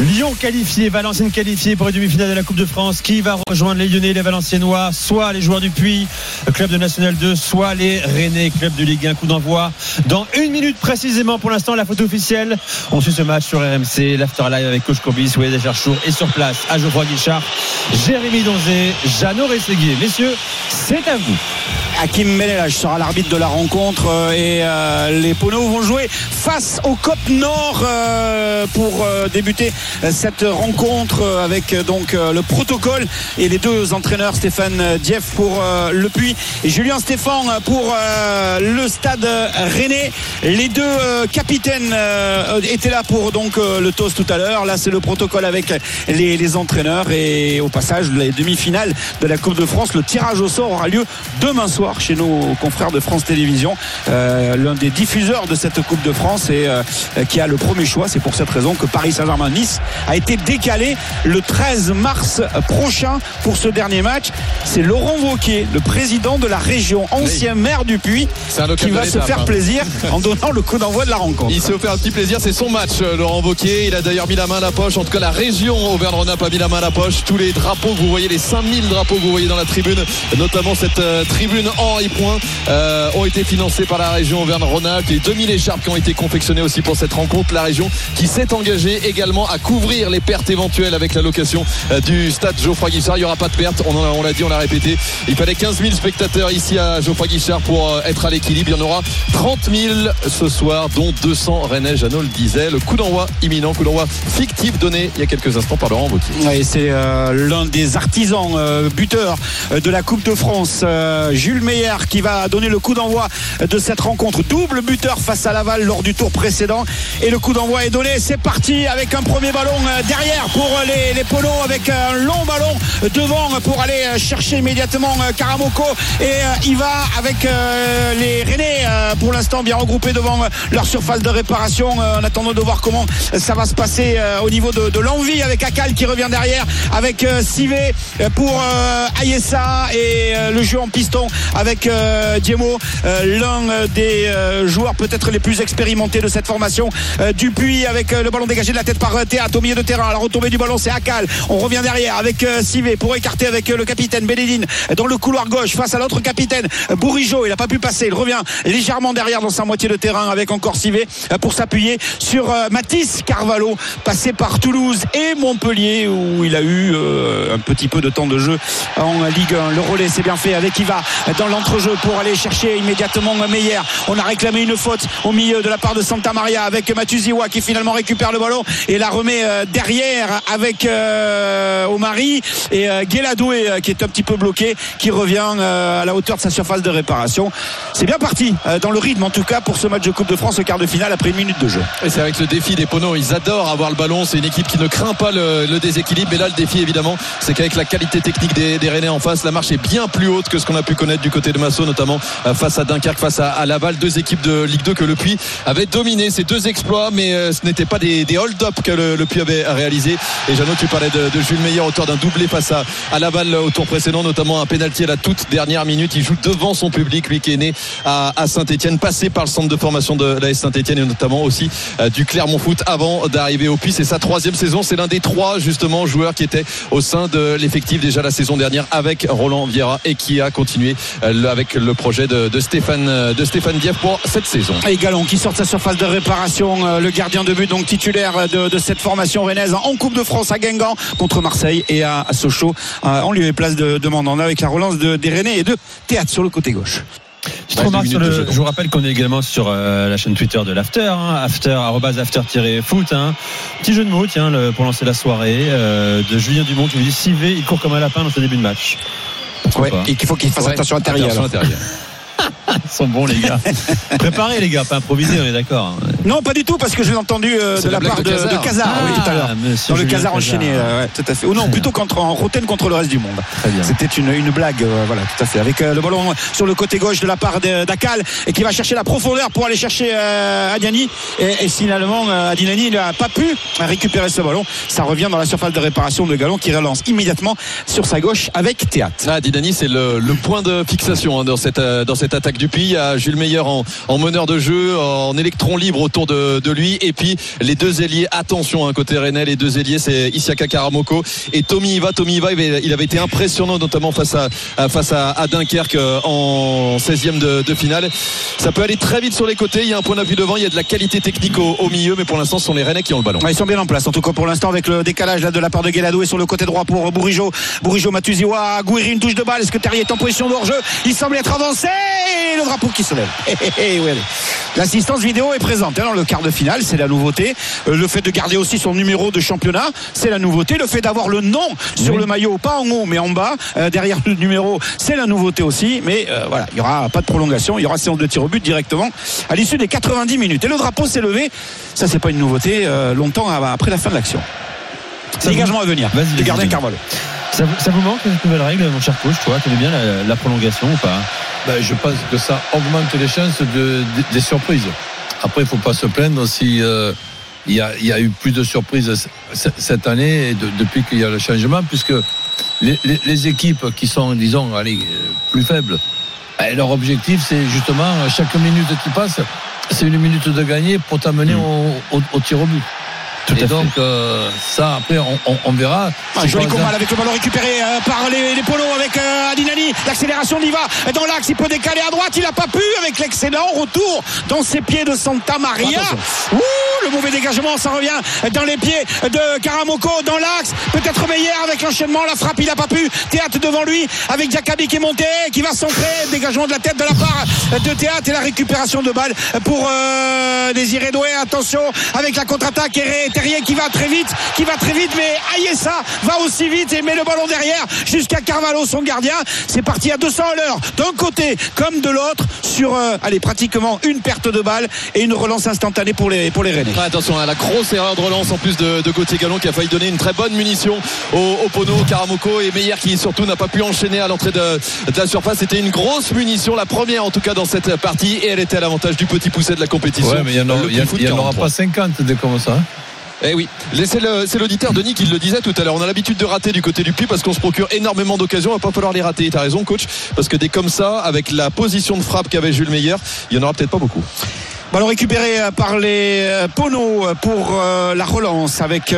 Lyon qualifié, Valenciennes qualifié pour les demi-finales de la Coupe de France. Qui va rejoindre les Lyonnais les Valenciennois? Soit les joueurs du Puy, club de National 2, soit les Rennais, club de Ligue 1. Coup d'envoi dans une minute précisément. Pour l'instant, la photo officielle. On suit ce match sur RMC, l'Afterlive avec Coach Courbis, Wade Cherchour et sur place à Geoffroy Guichard, Jérémy Donzé, Jeannot Rességuier. Messieurs, c'est à vous. Hakim Menelage sera l'arbitre de la rencontre euh, et euh, les Poneaux vont jouer face au COP Nord euh, pour débuter cette rencontre avec donc le protocole et les deux entraîneurs Stéphane Dieff pour le Puy et Julien Stéphane pour le stade Rennais. Les deux capitaines étaient là pour donc le toast tout à l'heure. Là c'est le protocole avec les, les entraîneurs et au passage les demi-finales de la Coupe de France. Le tirage au sort aura lieu demain soir chez nos confrères de France Télévisions, euh, l'un des diffuseurs de cette Coupe de France et euh, qui a le premier choix. C'est pour cette raison que Paris Saint-Germain-Nice a été décalé le 13 mars prochain pour ce dernier match. C'est Laurent Wauquiez, le président de la région, ancien maire du Puy, qui va se faire hein. plaisir en donnant le coup d'envoi de la rencontre. Il s'est offert un petit plaisir, c'est son match, euh, Laurent Wauquiez. Il a d'ailleurs mis la main à la poche. En tout cas, la région Auvergne-Rhône-Alpes a mis la main à la poche. Tous les drapeaux que vous voyez, les 5000 drapeaux que vous voyez dans la tribune, notamment cette tribune en et points euh, ont été financés par la région Auvergne-Rhône-Alpes. Les 2000 écharpes qui ont été confectionnées aussi pour cette rencontre. La région qui s'est engagée également à couvrir les pertes éventuelles avec la location euh, du stade Geoffroy Guichard. Il n'y aura pas de pertes. On, l'a dit, on l'a répété. Il fallait 15 000 spectateurs ici à Geoffroy Guichard pour euh, être à l'équilibre. Il y en aura 30 000 ce soir, dont 200 Rennais. Jeannot le disait. Le coup d'envoi imminent, coup d'envoi fictif donné il y a quelques instants par Laurent Vautier. c'est l'un des artisans buteurs de la Coupe de France, Jules Meyer qui va donner le coup d'envoi de cette rencontre. Double buteur face à Laval lors du tour précédent. Et le coup d'envoi est donné. C'est parti avec un premier ballon euh, derrière pour les, les polos avec un long ballon devant pour aller chercher immédiatement euh, Karamoko. Et euh, il va avec les Rennais pour l'instant bien regroupés devant leur surface de réparation en attendant de voir comment ça va se passer au niveau de, l'envie avec Akal qui revient derrière avec Sivé pour Ayessa et le jeu en piston avec euh, Diemo, euh, l'un des euh, joueurs peut-être les plus expérimentés de cette formation. Dupuis avec le ballon dégagé de la tête par Au milieu de terrain. La retombée du ballon, c'est Akal. On revient derrière avec Sivé pour écarter avec le capitaine Bénédine dans le couloir gauche face à l'autre capitaine Bourigeau. Il n'a pas pu passer. Il revient légèrement derrière dans sa moitié de terrain avec encore Sivé pour s'appuyer sur Mathis Carvalho, passé par Toulouse et Montpellier où il a eu un petit peu de temps de jeu en Ligue 1. Le relais, c'est bien fait avec Iva dans l'entrejeu pour aller chercher immédiatement Meyer. On a réclamé une faute au milieu de la part de Santa Maria avec Matuziwa qui finalement récupère le ballon et la remet euh, derrière avec euh, Omari et euh, Guéladoué qui est un petit peu bloqué qui revient à la hauteur de sa surface de réparation. C'est bien parti dans le rythme en tout cas pour ce match de Coupe de France au quart de finale après une minute de jeu. Et c'est avec le défi des Pono, ils adorent avoir le ballon. C'est une équipe qui ne craint pas le, déséquilibre. Mais là, le défi évidemment, c'est qu'avec la qualité technique des, des Rennais en face, la marche est bien plus haute que ce qu'on a pu connaître du côté de Massot notamment euh, face à Dunkerque, face à, Laval, deux équipes de Ligue 2 que le Puy avait dominé. Ces deux exploits, mais euh, ce n'était pas des, hold-up que le, Puy avait réalisé. Et Jeannot, tu parlais de, Jules Meyer, auteur d'un doublé face à, Laval au tour précédent, notamment un pénalty à la toute dernière minute. Il joue devant son public, lui qui est né à, Saint-Etienne, passé par le centre de formation de la Saint-Etienne et notamment aussi euh, du Clermont Foot avant d'arriver au Puy. C'est sa troisième saison. C'est l'un des trois justement joueurs qui étaient au sein de l'effectif déjà la saison dernière avec Roland Vieira et qui a continué avec le projet de, Stéphane de Stéphane Dieff pour cette saison. Et Galon qui sort de sa surface de réparation, euh, le gardien de but donc titulaire de, cette formation rennaise en Coupe de France à Guingamp contre Marseille et à, Sochaux euh, en lieu et place de, de Mandanda avec la relance de, des Rennais et de Théâtre sur le côté gauche. je vous rappelle qu'on est également sur euh, la chaîne Twitter de l'After, hein, after, after-foot. Hein. Petit jeu de mots, tiens, pour lancer la soirée de Julien Dumont qui nous dit Sivé, il court comme un lapin dans ce début de match et qu'il faut qu'il fasse attention à Ils sont bons, les gars. Préparez, les gars, pas improviser, on est d'accord. Non, pas du tout, parce que je l'ai entendu euh, de la la part de, oui, Ah, tout à l'heure. monsieur Dans le Julien Casar enchaîné, euh, ouais, tout à fait. Ou non, plutôt contre, en rotaine contre le reste du monde. C'était une, une blague, euh, voilà, tout à fait. Avec euh, le ballon sur le côté gauche de la part d'Akal et qui va chercher la profondeur pour aller chercher euh, Adiani. Et, et finalement, euh, Adinani n'a pas pu récupérer ce ballon. Ça revient dans la surface de réparation de Galon qui relance immédiatement sur sa gauche avec Théâtre. Ah, c'est le, le point de fixation hein, dans, cette, euh, dans cette attaque du Puy. Il y a Jules Meyer en, en meneur de jeu, en électron libre autour de, lui. Et puis les deux ailiers, attention, hein, côté Rennais, les deux ailiers, c'est Isiaka Karamoko et Tommy Iva. Tommy Iva, il avait, été impressionnant, notamment face à, face à, Dunkerque euh, en 16e de, finale. Ça peut aller très vite sur les côtés. Il y a un point d'appui devant, il y a de la qualité technique au, milieu, mais pour l'instant, ce sont les Rennais qui ont le ballon. Ils sont bien en place, en tout cas pour l'instant, avec le décalage là, de la part de Guelado et sur le côté droit pour Bourigeau. Bourigeau, Matuziwa, Gouiri, une touche de balle. Est-ce que Terrier est en position de hors-jeu? Il semble être avancé et le drapeau qui se lève. Hé, ouais, allez. L'assistance vidéo est présente hein, dans le quart de finale, c'est la nouveauté. Euh, le fait de garder aussi son numéro de championnat, c'est la nouveauté. Le fait d'avoir le nom sur le maillot, pas en haut mais en bas, euh, derrière le numéro, c'est la nouveauté aussi. Mais euh, voilà, il n'y aura pas de prolongation, il y aura séance de tir au but directement à l'issue des 90 minutes. Et le drapeau s'est levé, ça c'est pas une nouveauté, euh, longtemps après la fin de l'action. Dégagement à venir. Vas-y, gardien. Carvalho. Ça, vous- ça vous manque, cette nouvelle règle, mon cher coach Toi, tu bien la, la prolongation ou pas? Ben, je pense que ça augmente les chances de, de- des surprises. Après, il faut pas se plaindre si euh, il y, a, il y a eu plus de surprises cette année et de- depuis qu'il y a le changement, puisque les, les- les équipes qui sont, disons, allez, euh, plus faibles, ben, leur objectif, c'est justement chaque minute qui passe, c'est une minute de gagner pour t'amener au, au- au tir au but. Tout et donc, euh, ça, après, on, on- on verra. Un Si, joli combat exemple- avec le ballon récupéré euh, par les, les polos avec euh, Adinani. L'accélération d'Iva dans l'axe. Il peut décaler à droite. Il n'a pas pu avec l'excellent retour dans ses pieds de Santa Maria. Ouh, le mauvais dégagement. Ça revient dans les pieds de Karamoko dans l'axe. Peut-être Meyer avec l'enchaînement. La frappe, il n'a pas pu. Théâtre devant lui avec Jacabi qui est monté, qui va centrer. Dégagement de la tête de la part de Théâtre et la récupération de balle pour euh, Désiré Doué. Attention avec la contre-attaque. Et Terrier qui va très vite, qui va très vite, mais Ayessa va aussi vite et met le ballon derrière jusqu'à Carvalho, son gardien. C'est parti à 200 à l'heure, d'un côté comme de l'autre, sur euh, allez, pratiquement une perte de balle et une relance instantanée pour les, pour les Rennais. Attention à la grosse erreur de relance en plus de, de Gauthier Gallon qui a failli donner une très bonne munition au, au Pono, Karamoko et Meyer qui surtout n'a pas pu enchaîner à l'entrée de, de la surface. C'était une grosse munition, la première en tout cas dans cette partie et elle était à l'avantage du petit pousset de la compétition. Ouais, mais il n'y en, aura- Le il y en- Petit Foot il y en aura 43. pas 50 des comme ça. hein. Eh oui, c'est l'auditeur Denis qui le disait tout à l'heure. On a l'habitude de rater du côté du puits parce qu'on se procure énormément d'occasions. Il va pas falloir les rater. T'as raison, coach, parce que des comme ça, avec la position de frappe qu'avait Jules Meyer, il y en aura peut-être pas beaucoup. Ballon récupéré euh, par les euh, Pono euh, pour la relance avec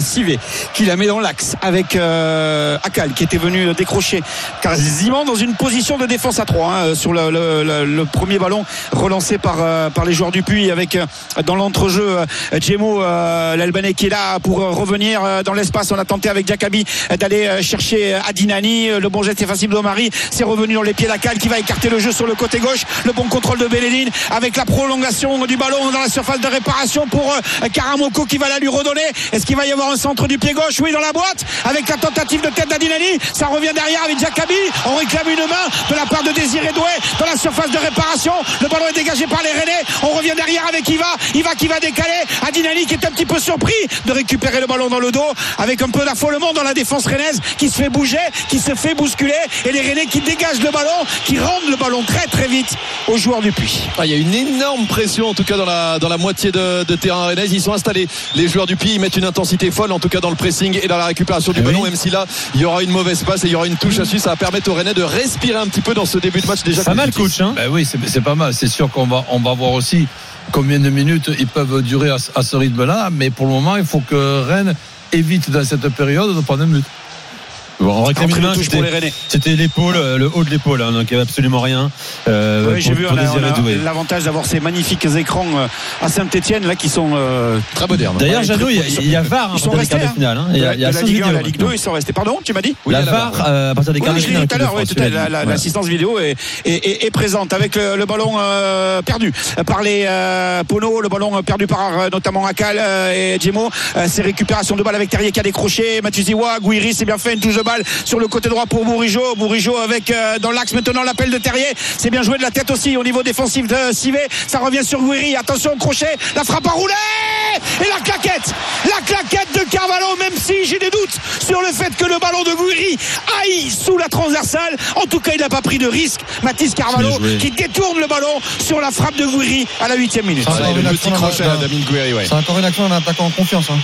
Sivé qui la met dans l'axe avec Akal qui était venu décrocher quasiment dans une position de défense à 3 sur le, premier ballon relancé par, les joueurs du Puy avec dans l'entrejeu Djemo l'Albanais qui est là pour revenir dans l'espace. On a tenté avec Jakabi euh, d'aller chercher Adinani. Le bon geste est facile d'Omari. C'est revenu dans les pieds d'Akal qui va écarter le jeu sur le côté gauche. Le bon contrôle de Belledine avec la prolongation du ballon dans la surface de réparation pour euh, Karamoko qui va la lui redonner. Est-ce qu'il va y avoir un centre du pied gauche? Oui dans la boîte avec la tentative de tête d'Adinani ça revient derrière avec Jakabi on réclame une main de la part de Désiré Doué dans la surface de réparation. Le ballon est dégagé par les Rennais. On revient derrière avec Iva. Iva qui va décaler. Adinani qui est un petit peu surpris de récupérer le ballon dans le dos avec un peu d'affolement dans la défense rennaise qui se fait bouger qui se fait bousculer. Et les Rennais qui dégagent le ballon qui rendent le ballon très très vite aux joueurs du Puy. Ah, il y a une énorme pression en tout cas dans la, dans la moitié de, de terrain rennais. Ils sont installés. Les joueurs du Puy ils mettent une intensité folle en tout cas dans le pressing et dans la récupération du Eh ballon. oui. Même si là il y aura une mauvaise passe et il y aura une touche à suivre, ça va permettre aux Rennais de respirer un petit peu dans ce début de match déjà. Pas mal, coach. Hein Ben oui, c'est c'est pas mal. C'est sûr qu'on va, on va voir aussi combien de minutes ils peuvent durer à, ce- à ce rythme-là. Mais pour le moment, il faut que Rennes évite dans cette période de prendre un but. Bon, les c'était- l'épaule, euh, le haut de l'épaule, hein, donc il n'y avait absolument rien. Euh, Oui, j'ai vu, l'avantage d'avoir ces magnifiques écrans euh, à Saint-Etienne là qui sont euh, Très moderne. D'ailleurs, Ouais, Jeannot, il y a- y VAR hein, ils sont restés, finale. hein. de Il y a, il y a de la Ligue 1 à la vidéos Ligue 2 maintenant. ils sont restés pardon tu m'as dit? Oui, la il y a la VAR, euh, à partir des Oui, quarts de finale. dit tout à l'heure, l'assistance vidéo est, présente avec le, ballon perdu par les Pono, le ballon perdu par notamment Akal et Djemo. Euh, c'est récupération de balle avec Terrier qui a décroché, Matuziwa, Gouiri, c'est bien fait, une touche de balle sur le côté droit pour Bourigeau. Bourigeau avec euh, dans l'axe maintenant l'appel de Terrier. C'est bien joué de la tête aussi au niveau défensif de Sivé. Ça revient sur Guiri. Attention au crochet. La frappe à rouler. Et la claquette. La claquette de Carvalho, même si j'ai des doutes sur le fait que le ballon de Guiri aille sous la transversale. En tout cas, il n'a pas pris de risque. Mathis Carvalho qui détourne le ballon sur la frappe de Guiri à la huitième minute. Ah, le petit crochet Gouiri, ouais. C'est encore une action d'un attaquant en confiance. Hein.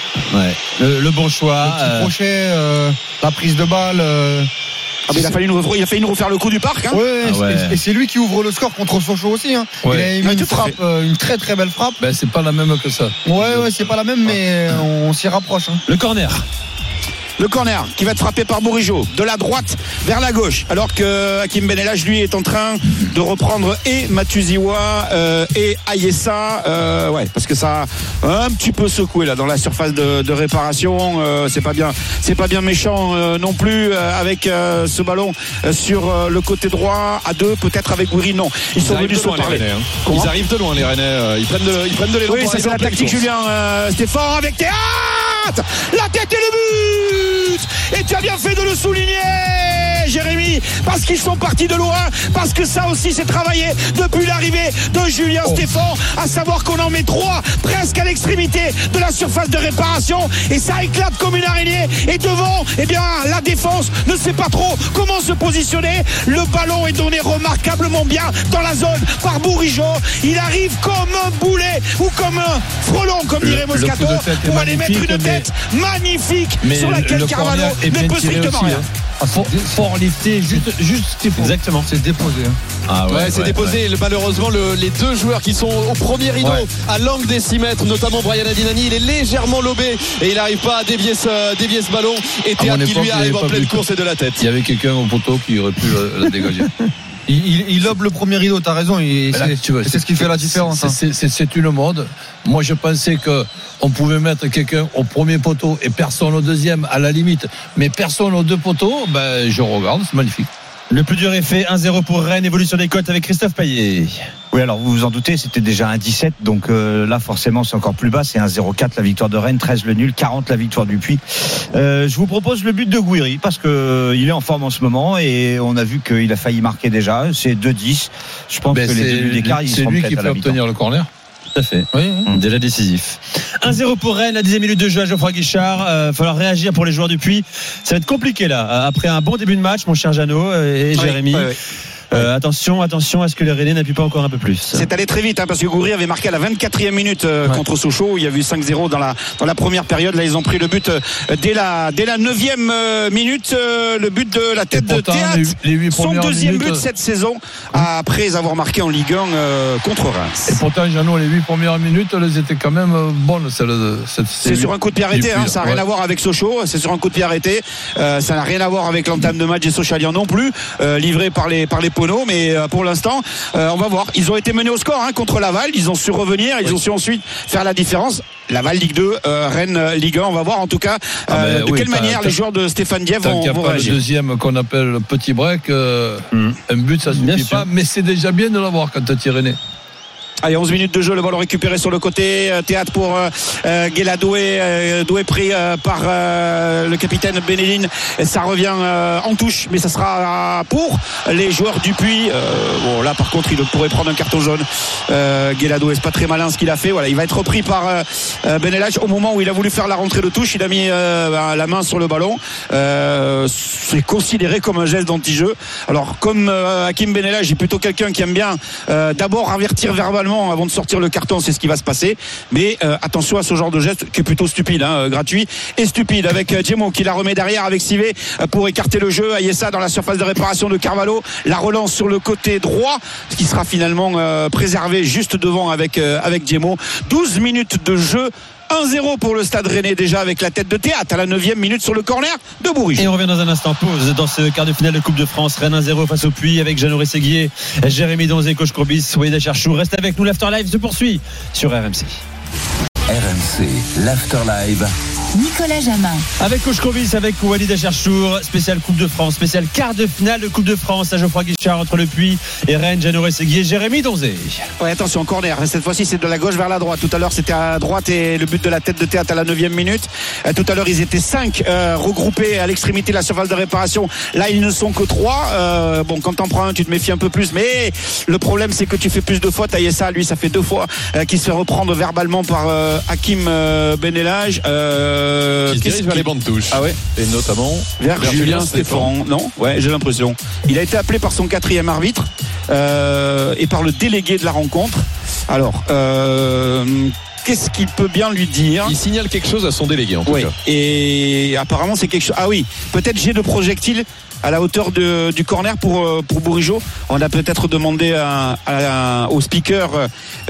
Le, le bon choix. Le petit euh, crochet, euh, la prise de balle. euh, Ah, mais il, a fallu nous, il a fallu nous refaire le coup du parc. hein. Ouais, Ah ouais. et- c'est lui qui ouvre le score contre Sochaux aussi. Hein. Ouais. Il a mis une frappe, euh, une très très belle frappe. Ben, c'est pas la même que ça. Ouais, ouais, c'est pas la même, mais on s'y rapproche. Hein. le corner. Le corner qui va être frappé par Bourigeau de la droite vers la gauche alors que Hakim Benelage lui est en train de reprendre et Matuziwa euh, et Ayessa euh, ouais parce que ça a un petit peu secoué là dans la surface de, de réparation euh, c'est pas bien c'est pas bien méchant euh, non plus euh, avec euh, ce ballon sur euh, le côté droit à deux peut-être avec Gouiri non ils sont venus de se loin, les parler Rennais, hein. Ils arrivent de loin, les Rennais. Ils prennent de, ils prennent de l'élan oui, ça c'est la tactique. Julien euh, Stéphane avec La tête et le but. Et tu as bien fait de le souligner Jérémy parce qu'ils sont partis de loin parce que ça aussi c'est travaillé depuis l'arrivée de Julien Stéphane à savoir qu'on en met trois presque à l'extrémité de la surface de réparation et ça éclate comme une araignée et devant eh bien la défense ne sait pas trop comment se positionner. Le ballon est donné remarquablement bien dans la zone par Bourigeau. Il arrive comme un boulet ou comme un frelon comme Le- dirait Moscato pour aller mettre une mais- tête magnifique Mais sur laquelle le Carvalho ne peut strictement rien. hein. Fort, fort lifté, juste, juste ce qu'il faut. Exactement. C'est déposé. hein. Ah Ouais, c'est déposé. Le- Malheureusement, le- les deux joueurs qui sont au premier rideau, Ouais. à l'angle des 6 mètres, notamment Brian Adinani, il est légèrement lobé et il n'arrive pas à dévier ce, dévier ce ballon. Et Théâtre qui époque, lui arrive en pleine course et de la tête. Il y avait quelqu'un au poteau qui aurait pu la dégager. Il, il, il lobe le premier rideau, t'as raison. c'est- ce qui fait la différence. c'est- hein. C'est une mode. Moi, je pensais que on pouvait mettre quelqu'un au premier poteau et personne au deuxième, à la limite. Mais personne aux deux poteaux, ben, je regarde, c'est magnifique. Le plus dur est fait. 1-0 pour Rennes. Évolution des cotes avec Christophe Payet. Oui, alors vous vous en doutez, c'était déjà un 17, donc euh, là forcément c'est encore plus bas, c'est un 0,4 la victoire de Rennes, 13 le nul, 40 la victoire du Puy. Euh, je vous propose le but de Gouiri parce que euh, il est en forme en ce moment et on a vu qu'il a failli marquer déjà, c'est 2-10. Je pense Ben, que les c'est débuts d'écart ils c'est seront lui qui peut obtenir le corner. Tout à fait. Oui, oui. Déjà décisif. 1-0 pour Rennes, la 10 minute de jeu à Geoffroy Guichard. Euh, falloir réagir pour les joueurs du Puy. Ça va être compliqué là. Après un bon début de match, mon cher Jeannot euh, et Jérémy. Euh, attention, attention à ce que les Rennais n'appuient pas encore un peu plus. C'est allé très vite hein, parce que Goury avait marqué à la 24e minute euh, Ouais. contre Sochaux. Il y a eu 5-0 dans la dans la première période. Là, ils ont pris le but euh, dès la dès la 9e euh, minute. le but de la tête de Théâtre. les, les huit Son deuxième minutes, but cette saison après avoir marqué en Ligue 1 euh, contre Reims. Et pourtant, Jeannot, les huit premières minutes, elles étaient quand même bonnes. C'est sur un coup de pied arrêté, hein, ça n'a rien Ouais. à voir avec Sochaux, c'est sur un coup de pied arrêté, ça n'a rien à voir avec l'entame de match des Sochaliens non plus, livré par les par les Mais euh, pour l'instant, euh, on va voir. Ils ont été menés au score hein, contre Laval, ils ont su revenir, ils ont su ensuite faire la différence. Laval Ligue 2, euh, Rennes Ligue 1, on va voir en tout cas Ah de oui, quelle manière les joueurs de Stéphane Diev vont, n'y a vont pas le réagir. deuxième qu'on appelle le petit break, euh, Mm. un but ça Bien suffit sûr. pas, mais c'est déjà bien de l'avoir quand tu René. Allez, 11 minutes de jeu, le ballon récupéré sur le côté. euh, Théâtre pour euh, euh, Guéla Doué, euh, pris par le capitaine Bénéline. Et ça revient en touche, mais ça sera pour les joueurs du. Euh, bon, là, par contre, il pourrait prendre un carton jaune. Euh, Guéla c'est pas très malin ce qu'il a fait. Voilà, il va être repris par Benelach au moment où il a voulu faire la rentrée de touche. Il a mis ben, la main sur le ballon. C'est considéré comme un geste d'anti-jeu. Alors, comme Hakim Benelach est plutôt quelqu'un qui aime bien d'abord avertir verbalement avant de sortir le carton, c'est ce qui va se passer. Mais euh, attention à ce genre de geste qui est plutôt stupide, hein, euh, gratuit et stupide. Avec euh, Djemo qui la remet derrière avec Sivé pour écarter le jeu. Ayessa dans la surface de réparation de Carvalho. La relance sur le côté droit, ce qui sera finalement préservé juste devant avec euh, avec Djemo. 12 minutes de jeu. 1-0 pour le stade rennais déjà avec la tête de théâtre à la 9 minute sur le corner de Bourges. Et on revient dans un instant pause dans ce quart de finale de Coupe de France. Rennes 1-0 face au Puy avec Jeannot Rességuier, Jérémy Donzé, Coach Courbis, Weda Cherchou. Reste avec nous, l'Afterlife se poursuit sur RMC. RMC, l'Afterlive. Nicolas Jamin. Avec Courbis, avec Walid Acharchour, spécial Coupe de France, spécial quart de finale de Coupe de France à Geoffroy Guichard entre le Puy et Rennes, Jeannot Seguier, Jérémy Donzé. Ouais, attention, corner. Cette fois-ci, c'est de la gauche vers la droite. Tout à l'heure, c'était à droite et le but de la tête de théâtre à la 9 minute. Euh, tout à l'heure, ils étaient 5 regroupés à l'extrémité de la surface de réparation. Là, ils ne sont que 3. bon, quand t'en prends un, tu te méfies un peu plus. Mais le problème, c'est que tu fais plus de fois. Taïessa, lui, ça fait deux fois euh, qu'il se fait reprendre verbalement par euh, Hakim euh, Benelage. Euh, qui se dirige vers les bandes touches. Ah ouais Et notamment vers, Julien Stéphane. Non, ouais, j'ai l'impression. Il a été appelé par son quatrième arbitre euh, et par le délégué de la rencontre. Alors, euh, qu'est-ce qu'il peut bien lui dire Il signale quelque chose à son délégué en tout Oui. cas. Et apparemment c'est quelque chose. Ah oui, peut-être j'ai de projectile à la hauteur de- du corner pour euh, pour Bourigeau. On a peut-être demandé à- à- au speaker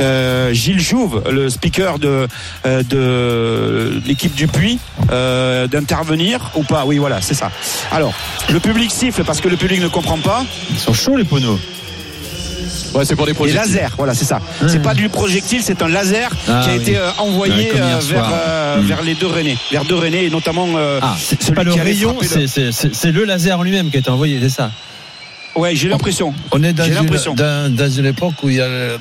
euh, Gilles Jouve, le speaker de euh, de l'équipe du Puy, euh, d'intervenir ou pas. Oui, voilà, c'est ça. Alors, le public siffle parce que le public ne comprend pas. Ils sont chauds les poneaux. Ouais, c'est pour des Et projets. laser, voilà, c'est ça. C'est pas du projectile, c'est un laser Ah qui a oui. été euh, envoyé euh, vers, euh, Mm. vers les deux Rennais, vers deux Rennais et notamment. euh, Ah, c'est pas le rayon, le- c'est- le laser en lui-même qui a été envoyé, c'est ça. Ouais, j'ai l'impression. On est dans une, dans, dans une époque où il y a le-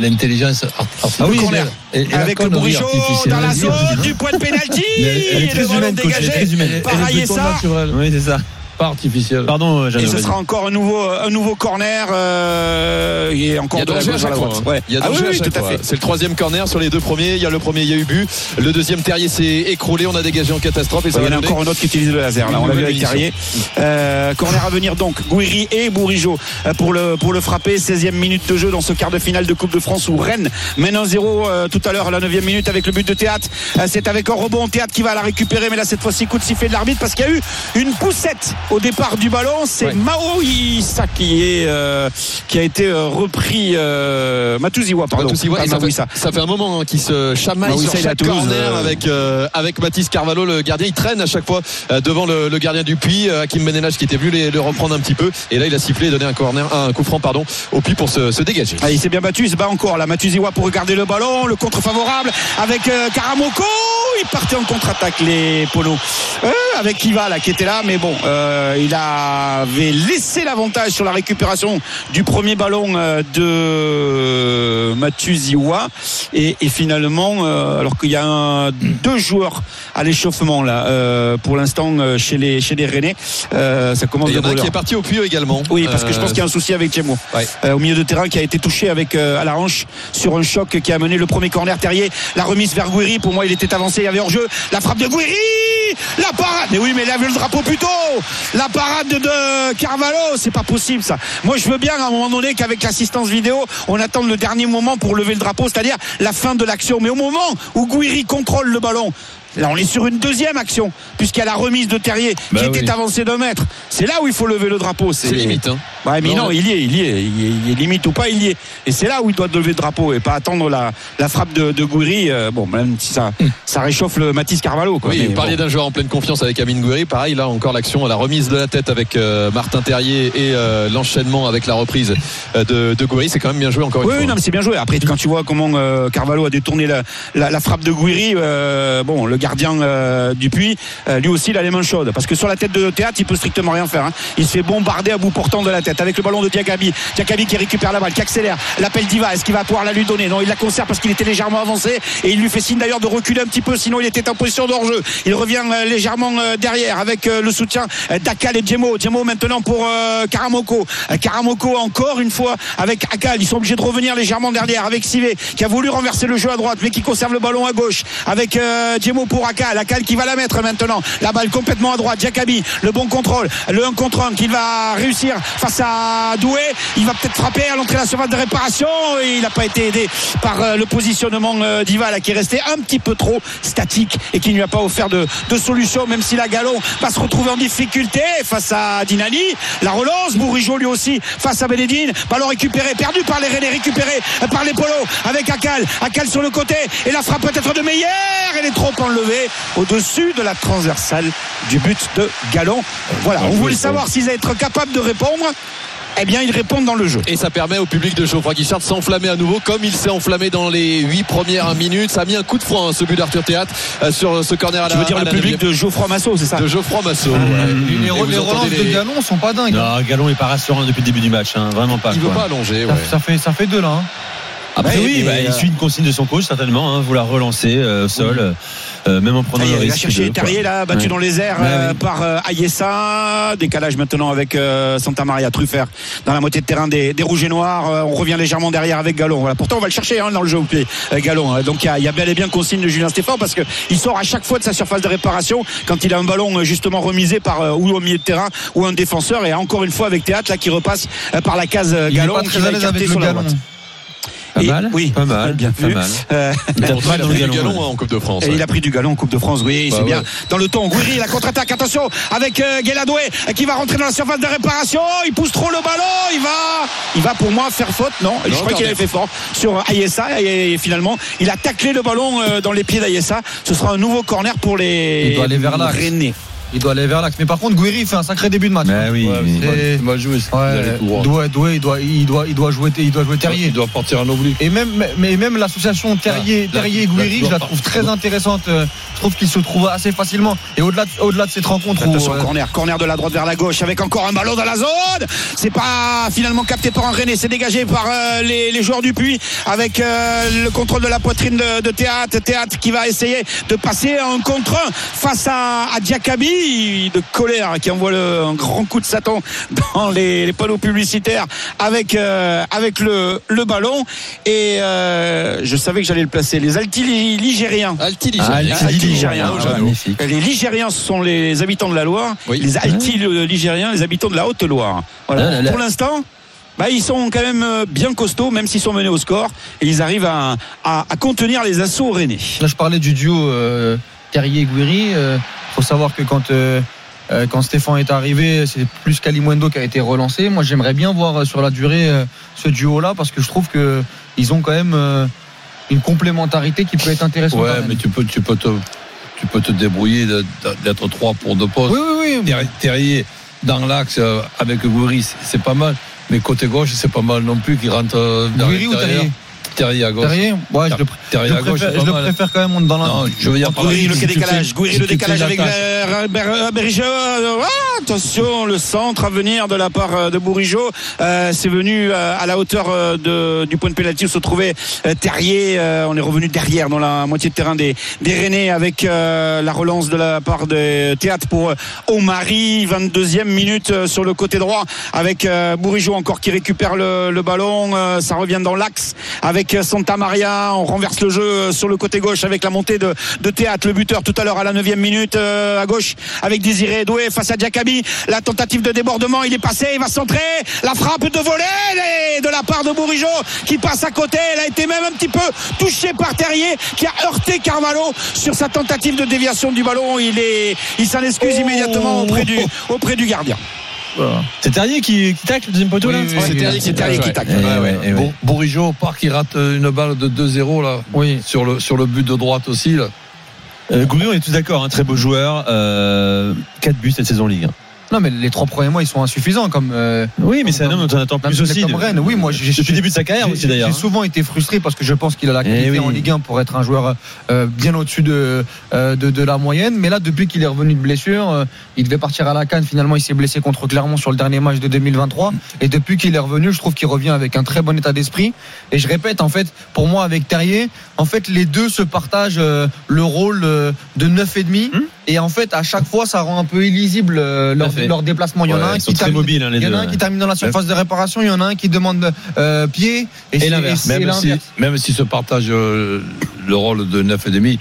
l'intelligence art- artificielle. oui. Et- et Avec connerie Bourigeau dans la zone du point de pénalty. Elle est- elle est Et très le ballon humaine, coach, elle est dégagé très humaine. Elle est par plutôt Ayessa. naturelle, Oui, c'est ça. Pas artificielle. Pardon, euh, Et ce sera encore un nouveau, un nouveau corner. euh, et Il y encore a de la à gauche à la fois. droite. hein. Ouais. Il y a Ah oui, oui, tout à fait. C'est le troisième corner sur les deux premiers. Il y a le premier, il y a eu but. Le deuxième, Terrier s'est écroulé. On a dégagé en catastrophe et ça Il y en a encore un autre qui utilise le laser. Là, on l'a vu avec Terrier. Euh, corner à venir donc. Gouiri et Bourigeau pour le, pour le frapper. 16e minute de jeu dans ce quart de finale de Coupe de France où Rennes mène 1-0 euh, tout à l'heure à la 9e minute avec le but de Théâtre. Euh, c'est avec un rebond Théâtre qui va la récupérer. Mais là, cette fois-ci, coup de sifflet de l'arbitre parce qu'il y a eu une poussette au départ du ballon. C'est Ouais. Mao Issa qui, est, euh, qui a été euh, repris. Euh, Matuziwa, pardon. Et ça, fait, Mawissa. ça fait un moment hein, qu'il se chamaille sur chaque Toulouse, corner euh, avec, avec Mathis Carvalho, le gardien. Il traîne à chaque fois devant le, le gardien du euh, Hakim Benenage qui était venu les- le reprendre un petit peu. Et là, il a sifflé et donné un, corner, un coup franc pardon, au Puy pour se, se dégager. Ah, il s'est bien battu, il se bat encore là. Matuziwa pour regarder le ballon, le contre favorable avec Karamoko. Il partait en contre-attaque les polos. Avec Kiva là qui était là, mais bon, euh, il avait laissé l'avantage sur la récupération du premier ballon euh, de Matuziwa et, et finalement, euh, alors qu'il y a un- deux joueurs à l'échauffement là euh, pour l'instant euh, chez les chez les Rennais, euh, ça commence Et il y de en a un brûler. qui est parti au Puy également. Oui, parce que je Euh, pense qu'il y a un souci avec. Ouais. Euh, au milieu de terrain qui a été touché avec euh, à la hanche sur un choc qui a mené le premier corner Terrier. La remise vers Gouiri. Pour moi, il était avancé. Il y avait hors-jeu. La frappe de Gouiri. La parade. Mais oui, mais il a vu le drapeau plus tôt. La parade de, Carvalho. C'est pas possible, ça. Moi, je veux bien, à un moment donné, qu'avec l'assistance vidéo, on attende le dernier moment pour lever le drapeau, c'est-à-dire la fin de l'action. Mais au moment où Gouiri contrôle le ballon, Là, on est sur une deuxième action, puisqu'il y a la remise de Terrier Bah qui oui. était avancé d'un mètre. C'est là où il faut lever le drapeau. C'est limite. Hein. Ouais, mais Non, il y est, il y est, il y est, limite ou pas, il y est. Et c'est là où il doit lever le drapeau et pas attendre la, la frappe de, de Gouiri. euh, bon, même si ça, ça réchauffe le Mathis Carvalho. Quoi. Oui, Mais vous parliez bon. d'un joueur en pleine confiance avec Amine Gouiri. Pareil, là encore l'action, la remise de la tête avec euh, Martin Terrier et euh, l'enchaînement avec la reprise de, de Gouiri. C'est quand même bien joué encore Oui, une oui, fois. non, mais c'est bien joué. Après, quand tu vois comment Carvalho a détourné la, la, la frappe de Gouiri, bon, le gardien euh, du puits, euh, lui aussi, il a les mains chaudes. Parce que sur la tête de théâtre, il peut strictement rien faire. hein. Il se fait bombarder à bout portant de la tête avec le ballon de Diakabi. Diakabi qui récupère la balle, qui accélère. L'appel d'Iva, est-ce qu'il va pouvoir la lui donner? Non, il la conserve parce qu'il était légèrement avancé et il lui fait signe d'ailleurs de reculer un petit peu, sinon il était en position de hors-jeu. Il revient euh, légèrement euh, derrière avec le soutien d'Akal et Djemo. Djemo maintenant pour Karamoko. Karamoko encore une fois avec Akal. Ils sont obligés de revenir légèrement derrière avec Sivé qui a voulu renverser le jeu à droite mais qui conserve le ballon à gauche avec Djemo pour Akal. Akal qui va la mettre maintenant. La balle complètement à droite. Jakabi, le bon contrôle. Le 1 contre 1 qu'il va réussir face à Doué. Il va peut-être frapper à l'entrée de la surface de réparation il n'a pas été aidé par euh, le positionnement euh, d'Iva là, qui est resté un petit peu trop statique et qui ne lui a pas offert de, solution même si la Galon va se retrouver en difficulté face à Dinali. La relance, Bourigeau lui aussi face à Bénédine. Ballon récupéré, perdu par les Rennais, récupéré par les Polos avec Akal. Akal sur le côté et la frappe peut-être de Meyer. Elle est trop enlevée au-dessus de la transversale du but de Galon. Voilà, on voulait savoir s'ils allaient être capables de répondre. eh bien ils répondent dans le jeu. Et ça permet au public de Geoffroy Guichard de s'enflammer à nouveau comme il s'est enflammé dans les 8 premières minutes. Ça a mis un coup de froid hein, ce but d'Arthur Théâtre euh, sur ce corner à la Tu veux dire le public de Geoffroy Massot, c'est ça de Geoffroy Massot. ouais. Les, les relances de Galon sont pas dingues. Non, Galon est pas rassurant depuis le début du match, hein, vraiment pas. Il veut quoi. pas allonger. Ça fait, ça fait deux là. hein. Après oui, bah, il euh, suit une consigne de son coach certainement, hein, vouloir relancer euh, sol, euh, même en prenant Ah, le il risque. chercher de- quoi. Terrier là, battu Ouais. dans les airs Ouais, euh, oui. par euh, Ayessa. Décalage maintenant avec euh, Santa Maria Truffert dans la moitié de terrain des, des Rouges et Noirs. Euh, on revient légèrement derrière avec Galon. Voilà. Pourtant, on va le chercher hein, dans le jeu au pied, euh, Galon. hein. Donc il y a, il y a bel et bien consigne de Julien Stéphane parce que il sort à chaque fois de sa surface de réparation quand il a un ballon euh, justement remisé par euh, ou au milieu de terrain ou un défenseur. Et encore une fois avec Théâtre là qui repasse euh, par la case euh, Il est Galon pas qui très va à l'aise écarter avec le sur la galon. droite. Pas Et- mal, oui, pas mal, bien pas mal. Euh, Il a pris du galon. galon hein, en Coupe de France. Et ouais. il a pris du galon en Coupe de France, oui, Bah c'est bien. ouais. Dans le ton, Guiri, la contre-attaque, attention, avec euh, Guéladoué qui va rentrer dans la surface de réparation. Il pousse trop le ballon, il va, il va pour moi faire faute, non, Je crois qu'il avait fait fort sur Ayessa et, finalement, il a taclé le ballon euh, dans les pieds d'Ayessa. Ce sera un nouveau corner pour les Il doit aller vers. Rennais. Il doit aller vers l'axe. Mais par contre, Guiri fait un sacré début de match. Bah oui, Ouais, mal- joué. il doit, doit, il, doit, il, doit, il, doit jouer, il doit jouer Terrier. Il doit partir en oblique. Et même, mais même l'association Terrier, Ah, Terrier Guiri, je la trouve très intéressante. Euh, Je trouve qu'ils se trouvent assez facilement. Et au-delà de, au-delà de cette rencontre où, euh, corner, corner de la droite vers la gauche avec encore un ballon dans la zone. C'est pas finalement capté par un René, c'est dégagé par euh, les, les joueurs du Puy avec euh, le contrôle de la poitrine de, de Théâtre. Théâtre qui va essayer de passer un contre un face à, à Diakabi de colère qui envoie le, un grand coup de Satan dans les, les panneaux publicitaires avec euh, avec le, le ballon et euh, je savais que j'allais le placer. Les Alti-Ligériens. Ah, Alti- Alti-Ligérien, ouais, ouais. magnifique. Les Ligériens ce sont les habitants de la Loire, Oui. les Alti-Ligériens, les habitants de la Haute-Loire. Voilà. Ah là là. Pour l'instant, bah, ils sont quand même euh, bien costauds, même s'ils sont menés au score, et ils arrivent à, à- à contenir les assauts rennais. Là, je parlais du duo euh, Terrier-Guiri. Faut savoir que quand, euh, euh, quand Stéphane est arrivé, c'est plus Kalimundo qui a été relancé. Moi, j'aimerais bien voir euh, sur la durée ce duo-là parce que je trouve qu'ils ont quand même une complémentarité qui peut être intéressante. Ouais, mais tu peux, tu peux te, tu peux te débrouiller d'être trois pour deux postes. Oui, oui, oui. Terri- Terrier dans l'axe avec Goury, c'est- pas mal. Mais côté gauche, c'est pas mal non plus qui rentre Guiri ou. Terrier? Terrier à gauche. Terrier Ouais, je le, Terrier je à gauche, préfère, je le préfère quand même dans la. Non, je veux dire Gouiri, le décalage, Gouiri, le décalage avec euh, euh, ah, attention, le centre à venir de la part euh, de Bourigeau. C'est venu à la hauteur du point de pénalty où se trouvait Terrier. On est revenu derrière dans la moitié de terrain des, des Rennais avec la relance de la part de Théâtre pour Omari. 22e minute sur le côté droit avec Bourigeau encore qui récupère le, le ballon. Ça revient dans l'axe avec euh, Santa Maria. On renverse le jeu euh, sur le côté gauche avec la montée de, de Théâtre, le buteur tout à l'heure à la 9 minute euh, à gauche avec Désiré Doué face à Diakabi. La tentative de débordement, il est passé, il va centrer. La frappe de volée de la part de Bourigeau qui passe à côté. Elle a été même un petit peu touchée par Terrier qui a heurté Carvalho sur sa tentative de déviation du ballon. Il est, il s'en excuse immédiatement auprès du, auprès du gardien. C'est Terrier qui, qui tacle le deuxième poteau là Oui, C'est. Terrier, c'est Terrier qui tacle. Eh ouais, eh ouais. Bour- Bourigeau part qui rate euh, une balle de 2-0 là. Oui. Sur le, sur le but de droite aussi là. Euh, on est tous d'accord, un très beau joueur. Euh, 4 buts cette saison en Ligue. Hein. Non, mais les trois premiers mois, ils sont insuffisants. Comme, euh, Oui, mais c'est un homme dont on attend plus aussi. comme Rennes, oui, moi, j'ai- depuis le début de sa carrière aussi d'ailleurs. J'ai souvent été frustré parce que je pense qu'il a la qualité Eh oui. en Ligue 1 pour être un joueur euh, bien au-dessus de, euh, de, de la moyenne. Mais là, depuis qu'il est revenu de blessure, il devait partir à la Cannes. Finalement, il s'est blessé contre Clermont sur le dernier match de 2023. Et depuis qu'il est revenu, je trouve qu'il revient avec un très bon état d'esprit. Et je répète, en fait, pour moi, avec Terrier, en fait, les deux se partagent le rôle de 9,5. Hmm. Et en fait, à chaque fois, ça rend un peu illisible euh, leur, fait. leur déplacement. Il y en a Ouais, un qui termine- mobiles, hein, les il y en a deux, un ouais. qui termine dans la surface de réparation, il y en a un qui demande euh, pied et, l'inverse. Même si, même si se partage euh, le rôle de 9,5,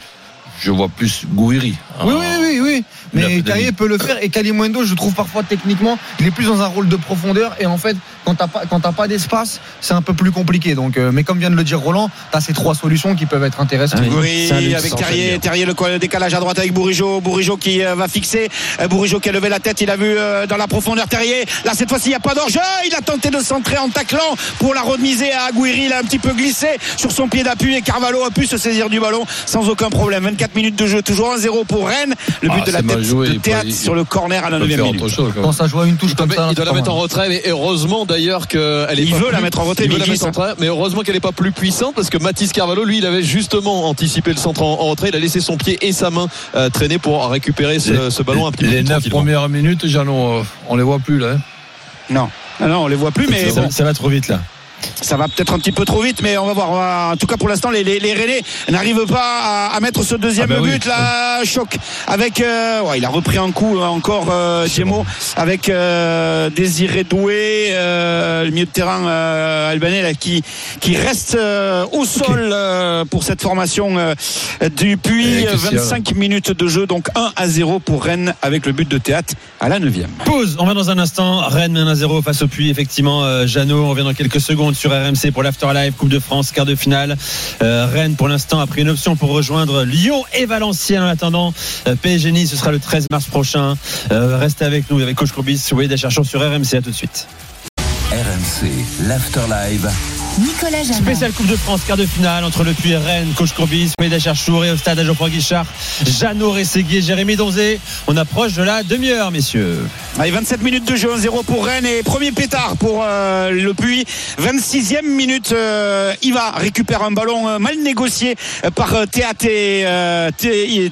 je vois plus Gouiri. Oui, oui, oui, oui. A Mais Carrier peut le faire et Kalimundo, je trouve parfois techniquement, il est plus dans un rôle de profondeur et en fait, quand t'as pas, quand t'as pas d'espace, c'est un peu plus compliqué. Donc, euh, mais comme vient de le dire Roland, t'as ces trois solutions qui peuvent être intéressantes. Ah oui. Luxe, avec Terrier. Terrier le décalage à droite avec Bourigeau, Bourigeau qui euh, va fixer, Euh, Bourigeau qui a levé la tête, il a vu euh, dans la profondeur Terrier. Là cette fois-ci il n'y a pas d'enjeu, il a tenté de centrer en taclant pour la remiser à Gouiri, il a un petit peu glissé sur son pied d'appui et Carvalho a pu se saisir du ballon sans aucun problème. 24 minutes de jeu, toujours 1-0 pour Rennes. Le but de la tête joué, de Théâtre il- sur le corner à la Il peut 9 faire minute. chose. Quand ça joue à une touche Il, comme ça, il doit la mettre en retrait et heureusement d'ailleurs qu'elle est Il pas veut plus- la mettre en retrait, il mais veut la il mettre en glisse. retrait, mais heureusement qu'elle n'est pas plus puissante parce que Mathis Carvalho lui il avait justement anticipé le centre en, en retrait il a laissé son pied et sa main euh, traîner pour récupérer ce, Les- ce ballon un petit peu Les plus neuf tranquillement. premières minutes, Jeannot, euh, on les voit plus là. hein. Non. Ah non, on les voit plus, mais ça, bon, ça va trop vite là. Ça va peut-être un petit peu trop vite, mais on va voir. On va- En tout cas, pour l'instant, les, les, les Rennais n'arrivent pas à, à mettre ce deuxième Ah bah oui. but. Là, choc avec. euh, ouais, il a repris un coup euh, encore, euh, Gémeaux, avec euh, Désiré Doué, euh, le milieu de terrain euh, albanais là, qui qui reste euh, au sol euh, pour cette formation euh, du Puy. Et Christian. 25 minutes de jeu, donc 1 à 0 pour Rennes avec le but de théâtre à la 9 Pause. On va dans un instant. Rennes mène 1-0 face au Puy. Effectivement, euh, Jeannot. On revient dans quelques secondes sur RMC pour l'After Live Coupe de France, quart de finale. Euh, Rennes, pour l'instant, a pris une option pour rejoindre Lyon et Valenciennes. En attendant, euh, PSG Nice, ce sera le 13 mars prochain. Euh, restez avec nous, avec Coach Courbis. Soyez des chercheurs sur RMC. À tout de suite. RMC, l'Afterlive. Nicolas Jamin. Spécial Coupe de France, quart de finale entre le Puy et Rennes, coach Courbis, Médé Cherchour et au stade à Geoffroy Guichard, Jeannot Rességuier, Jérémy Donzé. On approche de la demi-heure, messieurs. Allez, 27 minutes de jeu, 1-0 pour Rennes et premier pétard pour euh, le Puy. 26e minute, euh, Iva récupère un ballon euh, mal négocié par euh, Théâtre et, euh,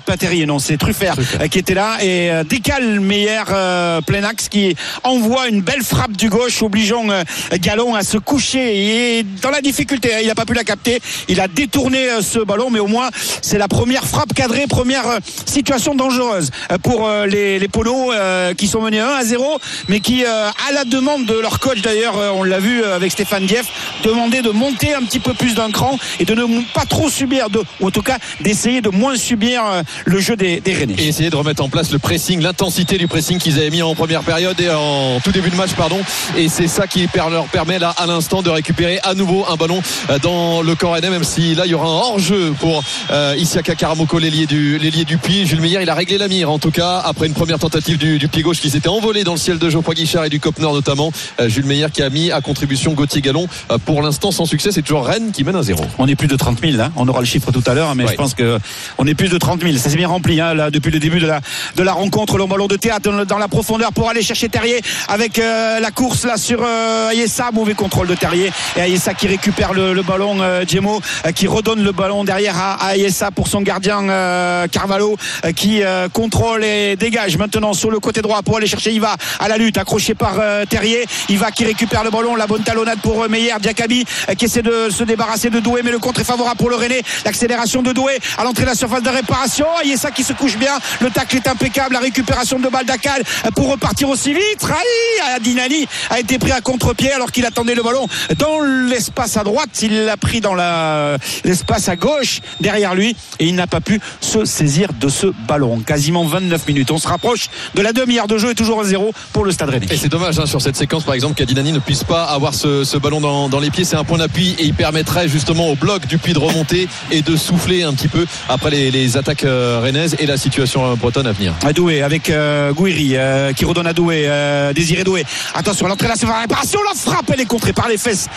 pas Terrier, non, c'est Truffert euh, qui était là et euh, décale Meyer euh, plein axe qui envoie une belle frappe du gauche obligeant euh, Gallon à se coucher et dans la difficulté, hein, il n'a pas pu la capter, il a détourné euh, ce ballon mais au moins c'est la première frappe cadrée, première euh, situation dangereuse euh, pour les, polos qui sont menés 1 à 0 mais qui à la demande de leur coach d'ailleurs on l'a vu avec Stéphane Dieff demander de monter un petit peu plus d'un cran et de ne pas trop subir de, ou en tout cas d'essayer de moins subir le jeu des, des et essayer de remettre en place le pressing, l'intensité du pressing qu'ils avaient mis en première période et en tout début de match, pardon. Et c'est ça qui leur permet là à l'instant de récupérer à nouveau un ballon euh, dans le corps rennais, même si là il y aura un hors-jeu pour euh, Isiaka Karamoko, l'ailier du, l'ailier du Puy. Jules Meyer, il a réglé la mire en tout cas après une première tentative du, du pied gauche qui s'était envolé dans le ciel de Geoffroy Guichard et du Cop Nord notamment. Euh, Jules Meyer qui a mis à contribution Gauthier Gallon euh, pour l'instant sans succès. C'est toujours Rennes qui mène à zéro. on est plus de 30 000 là. on aura le chiffre tout à l'heure mais Ouais. je pense que on est plus de 30 000 ça s'est bien rempli hein, là, depuis le début de la, de la rencontre le ballon de théâtre dans, la profondeur pour aller chercher Terrier avec la course là sur Ayessa mauvais contrôle de Terrier et Ayessa qui récupère le, ballon euh, euh, qui redonne le ballon derrière à, à Ayessa pour son gardien euh, Carvalho euh, qui contrôle et dégage maintenant sur le côté droit pour aller chercher Iva à la lutte accroché par Terrier. Iva qui récupère le ballon la bonne talonnade pour Meyer Diakabi qui essaie de se débarrasser de Doué mais le contre est favorable pour le René. L'accélération de Doué à l'entrée de la surface de réparation. Ayessa qui se couche bien. Le tacle est impeccable. La récupération de Baldacal euh, pour repartir aussi vite. Raï Adinani a été pris à contre-pied alors qu'il attendait le ballon dans l'espace à droite. Il l'a pris dans la- l'espace à gauche. Derrière lui et il n'a pas pu se saisir de ce ballon. Quasiment 29 minutes. On se rapproche de la demi-heure de jeu et toujours 1-0 pour le Stade Rennais. Et c'est dommage hein, sur cette séquence par exemple qu'Adinani ne puisse pas avoir ce, ce ballon dans, dans les pieds. C'est un point d'appui et il permettrait justement au bloc du puits de remonter et de souffler un petit peu après les, les attaques euh, rennaises et la situation euh, bretonne à venir. à Doué avec euh, Gouiri euh, qui redonne à Doué euh, Désiré Doué. Attention l'entrée là c'est la réparation la frappe elle est contrée par les fesses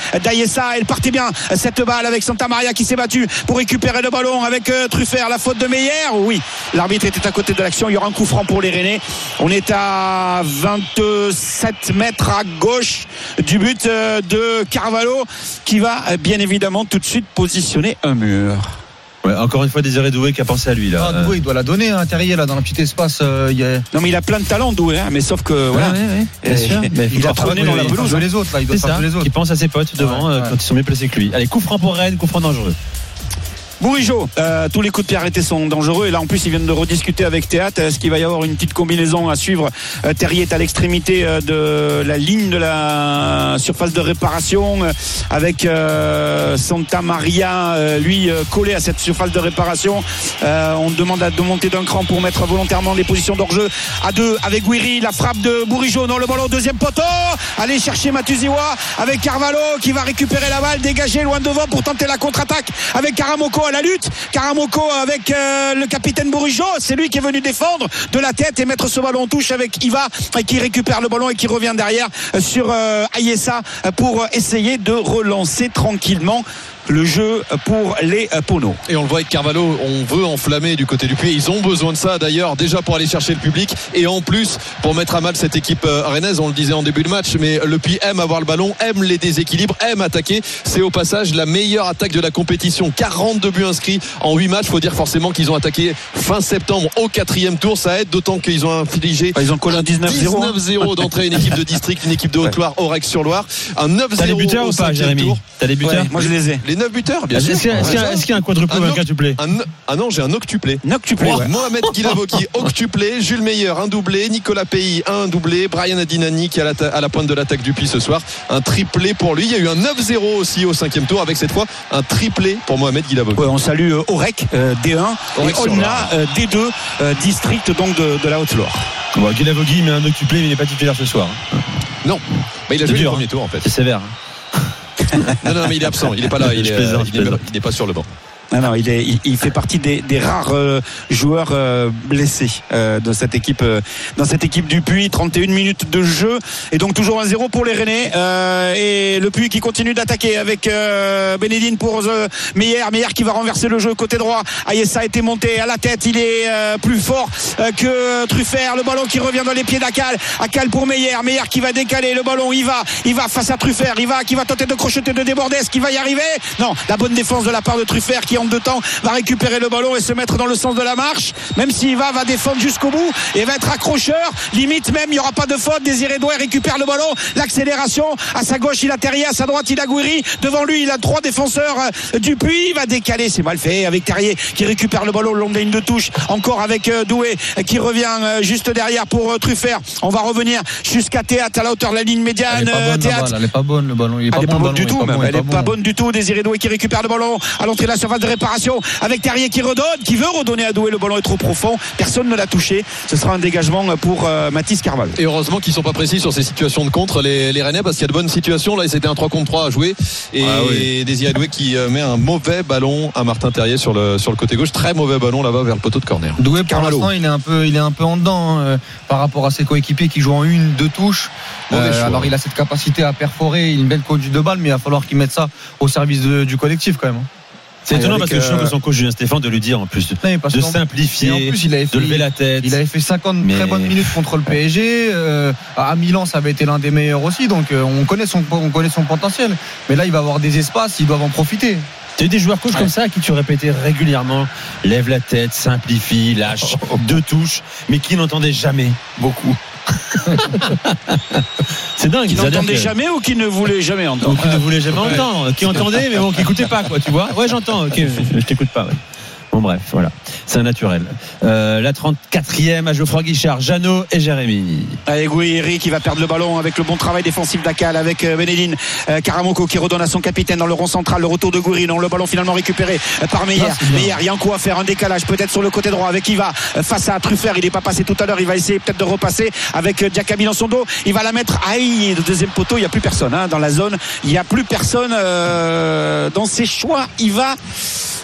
elle partait bien cette balle avec Santa Maria qui s'est battu pour récupérer le ballon avec euh, Truffert la faute de Meyer. Oui l'arbitre était à côté de l'action. Il y aura un coup franc pour les Rennais. On est à 27 mètres à gauche du but euh, de Carvalho qui va euh, bien évidemment tout de suite positionner un mur Ouais, encore une fois, Désiré Doué qui a pensé à lui là. Ah, Doué, il doit la donner, hein, Terrier, là, dans le petit espace. euh, il y a... non mais il a plein de talent Doué hein, mais sauf que voilà Ouais, ouais, ouais, bien Et- sûr. Mais il trôné faire dans la il doit pelouse jouer les autres, là, il doit ça, les autres. qui pense à ses potes devant Ouais, euh, ouais. quand ils sont mieux placés que lui. Allez, coup franc pour Rennes, coup franc dangereux. Bourigeau, euh, tous les coups de pied arrêtés sont dangereux et là en plus ils viennent de rediscuter avec Théâtre. Est-ce qu'il va y avoir une petite combinaison à suivre Euh, Terrier est à l'extrémité euh, de la ligne de la surface de réparation avec Santa Maria lui collé à cette surface de réparation. On demande à de monter d'un cran pour mettre volontairement les positions d'hors-jeu à deux avec Guiri, la frappe de Bourigeau dans le ballon deuxième poteau. Allez chercher Matuziwa avec Carvalho qui va récupérer la balle, dégager loin devant pour tenter la contre-attaque avec Karamoko à la lutte. Karamoko avec euh, le capitaine Bourigeau, c'est lui qui est venu défendre de la tête et mettre ce ballon en touche avec Iva euh, qui récupère le ballon et qui revient derrière euh, sur Ayessa pour essayer de relancer tranquillement le jeu pour les Pono. Et on le voit avec Carvalho, on veut enflammer du côté du Puy. Ils ont besoin de ça d'ailleurs, déjà pour aller chercher le public et en plus pour mettre à mal cette équipe euh, rennaise. On le disait en début de match, mais le Puy aime avoir le ballon, aime les déséquilibres, aime attaquer. C'est au passage la meilleure attaque de la compétition. 42 buts inscrits en 8 matchs. Faut dire forcément qu'ils ont attaqué fin septembre au quatrième tour. Ça aide d'autant qu'ils ont infligé Ils ont collé un 19-0. 19-0 d'entrée une équipe de district, une équipe de Haute-Loire, Aurec-sur-Loire. Un 9-0 T'as les buteurs au ou pas, Jérémy. T'as les buteurs Ouais, moi je les ai. Les 9 buteurs, bien Est-ce sûr. qu'il y a- est-ce qu'il y a y un quadruplé ou un quintuplé Un- ah non, j'ai un octuplé. Noctuplé, ouais. Mohamed Guilavogui, octuplé. Jules Meyer, un doublé. Nicolas Pays, un doublé. Brian Adinani qui est à la, ta- à la pointe de l'attaque du Puy ce soir. Un triplé pour lui. Il y a eu un 9-0 aussi au cinquième tour avec cette fois un triplé pour Mohamed Guilavogui. Ouais, on salue euh, Orec euh, D1 Orec et Loire. euh, D2 euh, district donc de, de la Haute-Loire. Bon, Guilavogui met un octuplé, mais il n'est pas titulaire ce soir. hein. Non, bah, il a joué dur, le premier hein. tour en fait. C'est sévère. Non, non, mais il est absent. Il n'est pas là. Il Je est, plaisante, euh, n'est pas sur le banc. Non, il, est, il, fait partie des, rares euh, joueurs euh, blessés euh, cette équipe, euh, dans cette équipe du Puy. 31 minutes de jeu et donc toujours un 0 pour les Rennais et le Puy qui continue d'attaquer avec Bénédine pour Meyer, Meyer qui va renverser le jeu côté droit. Ayessa a été monté à la tête, il est plus fort que Truffert. Le ballon qui revient dans les pieds d'Akal, Akal pour Meyer, Meyer qui va décaler le ballon, il va, il va face à Truffert, il va, qui va tenter de crocheter, de déborder, est-ce qu'il va y arriver? Non, la bonne défense de la part de Truffert qui en deux temps va récupérer le ballon et se mettre dans le sens de la marche, même s'il va, va défendre jusqu'au bout et va être accrocheur, limite même, il n'y aura pas de faute, Désiré Douai récupère le ballon, l'accélération, à sa gauche il a Terrier, à sa droite il a Gouiri, devant lui il a trois défenseurs euh, du Puy, il va décaler, c'est mal fait avec Terrier qui récupère le ballon le long de la ligne de touche, encore avec euh, Doué qui revient euh, juste derrière pour Truffert, on va revenir jusqu'à Théâtre à la hauteur de la ligne médiane, elle est pas bonne, le ballon. Il est elle pas bon, du tout, elle est pas bon. bonne du tout. Désiré Doué qui récupère le ballon à l'entrée de la surface de réparation avec Terrier qui redonne, qui veut redonner à Doué. Le ballon est trop profond. Personne ne l'a touché. Ce sera un dégagement pour euh, Mathis Carvalho. Et heureusement qu'ils sont pas précis sur ces situations de contre les, les Rennais parce qu'il y a de bonnes situations. Là, c'était un 3 contre 3 à jouer. Et Ah oui. Désiré Doué qui euh, met un mauvais ballon à Martin Terrier sur le, sur le côté gauche. Très mauvais ballon là-bas vers le poteau de corner. Doué pour Carvalho. l'instant il est un peu il est un peu en dedans hein, euh, par rapport à ses coéquipiers qui jouent en une deux touches choix. alors il a cette capacité à perforer une belle conduite de balle mais il va falloir qu'il mette ça au service de- du collectif quand même hein. C'est étonnant parce que je euh, que son coach Julien Stéphane de lui dire en plus de, en simplifier, plus il avait fait, de lever la tête. il avait fait 50 Mais- très bonnes minutes contre le PSG euh, à Milan ça avait été l'un des meilleurs aussi donc euh, on connaît son on connaît son potentiel mais là il va avoir des espaces ils doivent en profiter Tu as eu des joueurs coach comme ça à qui tu répétais régulièrement lève la tête, simplifie, lâche, deux touches, mais qui n'entendaient jamais beaucoup. C'est dingue. Qui n'entendait jamais ou qui ne voulait jamais Ou entendre qui ne voulait jamais entendre, qui entendait mais bon, qui écoutait pas quoi, tu vois. Ouais, j'entends. Ok, je, je t'écoute pas. ouais. Bon bref, voilà, c'est un naturel. Euh, la 34e à Geoffroy Guichard, Jeannot et Jérémy. Avec Gouiri qui va perdre le ballon avec le bon travail défensif d'Akal avec euh, Benedine euh, Karamoko qui redonne à son capitaine dans le rond central le retour de Gouiri non le ballon finalement récupéré euh, par Meyer Ah. Meyer il y a un coup à faire un décalage peut-être sur le côté droit avec Iva face à Truffert il n'est pas passé tout à l'heure il va essayer peut-être de repasser avec Diakabi dans son dos il va la mettre aïe le deuxième poteau il n'y a plus personne hein, dans la zone il n'y a plus personne euh, dans ses choix Iva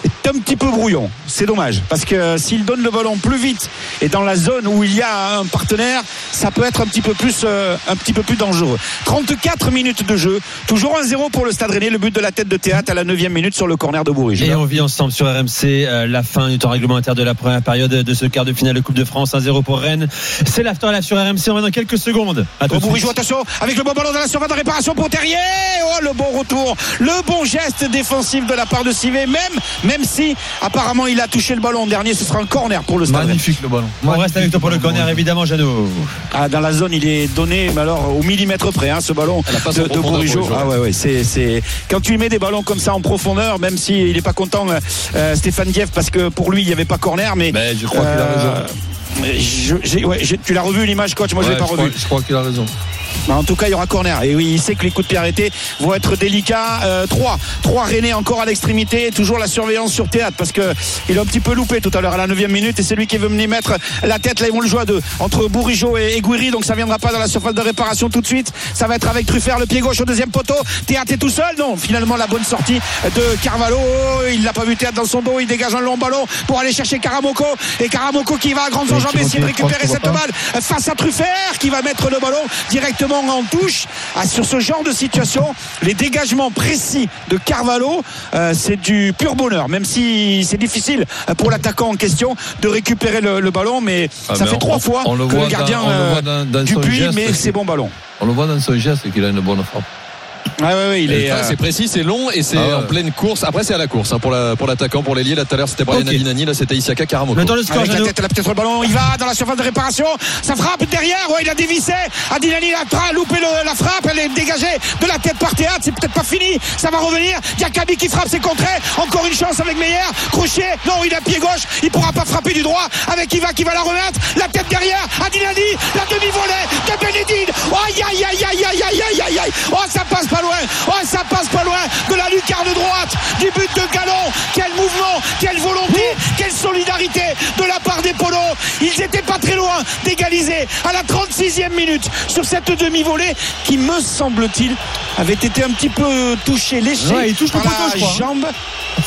est un petit peu brouillon. C'est dommage parce que s'il donne le ballon plus vite et dans la zone où il y a un partenaire, ça peut être un petit peu plus, euh, un petit peu plus dangereux. 34 minutes de jeu, toujours 1-0 pour le Stade Rennais. Le but de la tête de théâtre à la 9 minute sur le corner de Bourges. Et on vit ensemble sur RMC euh, la fin du temps réglementaire de la première période de ce quart de finale de Coupe de France 1-0 pour Rennes. C'est l'after live sur RMC. On va dans quelques secondes. À tout attention, avec le bon ballon dans la surface de réparation pour Terrier. Oh, le bon retour, le bon geste défensif de la part de Sivé, même, même si apparemment il a touché le ballon en dernier, ce sera un corner pour le Stade magnifique le ballon On reste avec toi pour le corner évidemment, Jeannot. Ah, dans la zone, il est donné, mais alors au millimètre près, hein, ce ballon Elle a pas de, de. Ah ouais, ouais, c'est, c'est quand tu mets des ballons comme ça en profondeur, même s'il n'est pas content, euh, euh, Stéphane Dieff, parce que pour lui il n'y avait pas corner, mais. Mais je crois qu'il a raison. Je- ouais, tu l'as revu l'image, coach Moi, je Ouais, l'ai pas je revu. je crois qu'il a raison. Mais en tout cas, il y aura corner. Et oui, il sait que les coups de pied arrêtés vont être délicats. Euh, trois, trois Rennais encore à l'extrémité. Toujours la surveillance sur théâtre parce que il a un petit peu loupé tout à l'heure à la 9 minute. Et c'est lui qui veut venir mettre la tête. Là, ils vont le jouer à deux entre Bourigeau et, Gouiri. Donc ça viendra pas dans la surface de réparation tout de suite. Ça va être avec Truffert, le pied gauche au deuxième poteau. Théâtre est tout seul. Non, finalement, la bonne sortie de Carvalho. Oh, il l'a pas vu Théâtre dans son dos. Il dégage un long ballon pour aller chercher Karamoko. Et Karamoko qui va à grandes Jambes, essayer de récupérer cette balle face à Truffert qui va mettre le ballon directement en touche. Ah, sur ce genre de situation, les dégagements précis de Carvalho, euh, c'est du pur bonheur, même si c'est difficile pour l'attaquant en question de récupérer le, le ballon, mais Ah, ça mais fait on- trois fois on le que voit le gardien dans- on le voit dans- dans du puits, geste, mais c'est- c'est bon ballon. On le voit dans son geste qu'il a une bonne frappe. Ouais, ouais, ouais, il est. Euh... C'est précis, c'est long et c'est ah en pleine course. Après, c'est à la course hein, pour l'attaquant, la, pour l'ailier. Là, tout à l'heure, c'était Brian okay. Adinani. Là, c'était Isaka Karamoto. Dans le score, la tête, elle a le ballon. Il va dans la surface de réparation. Ça frappe derrière. Ouais, il a dévissé. Adinani a loupé le, la frappe. Elle est dégagée de la tête par théâtre. C'est peut-être pas fini. Ça va revenir. Diakabi qui frappe, c'est contré. Encore une chance avec Meyer. Crochet. Non, il a pied gauche. Il pourra pas frapper du droit. Avec Iva qui va la remettre. La tête derrière. Adinani. La demi-volée de Benedine. Aïe, aïe, aïe, aïe, aïe, aïe, aïe, aïe. Oh, ça passe pas loin, oh ça passe pas loin de la lucarne droite, du but de Galon, quel mouvement, quelle volonté, quelle solidarité de la part des polos. Ils étaient pas très loin d'égaliser à la 36e minute sur cette demi-volée qui, me semble-t-il, avait été un petit peu touchée, léchée Ouais, il touche par la je crois.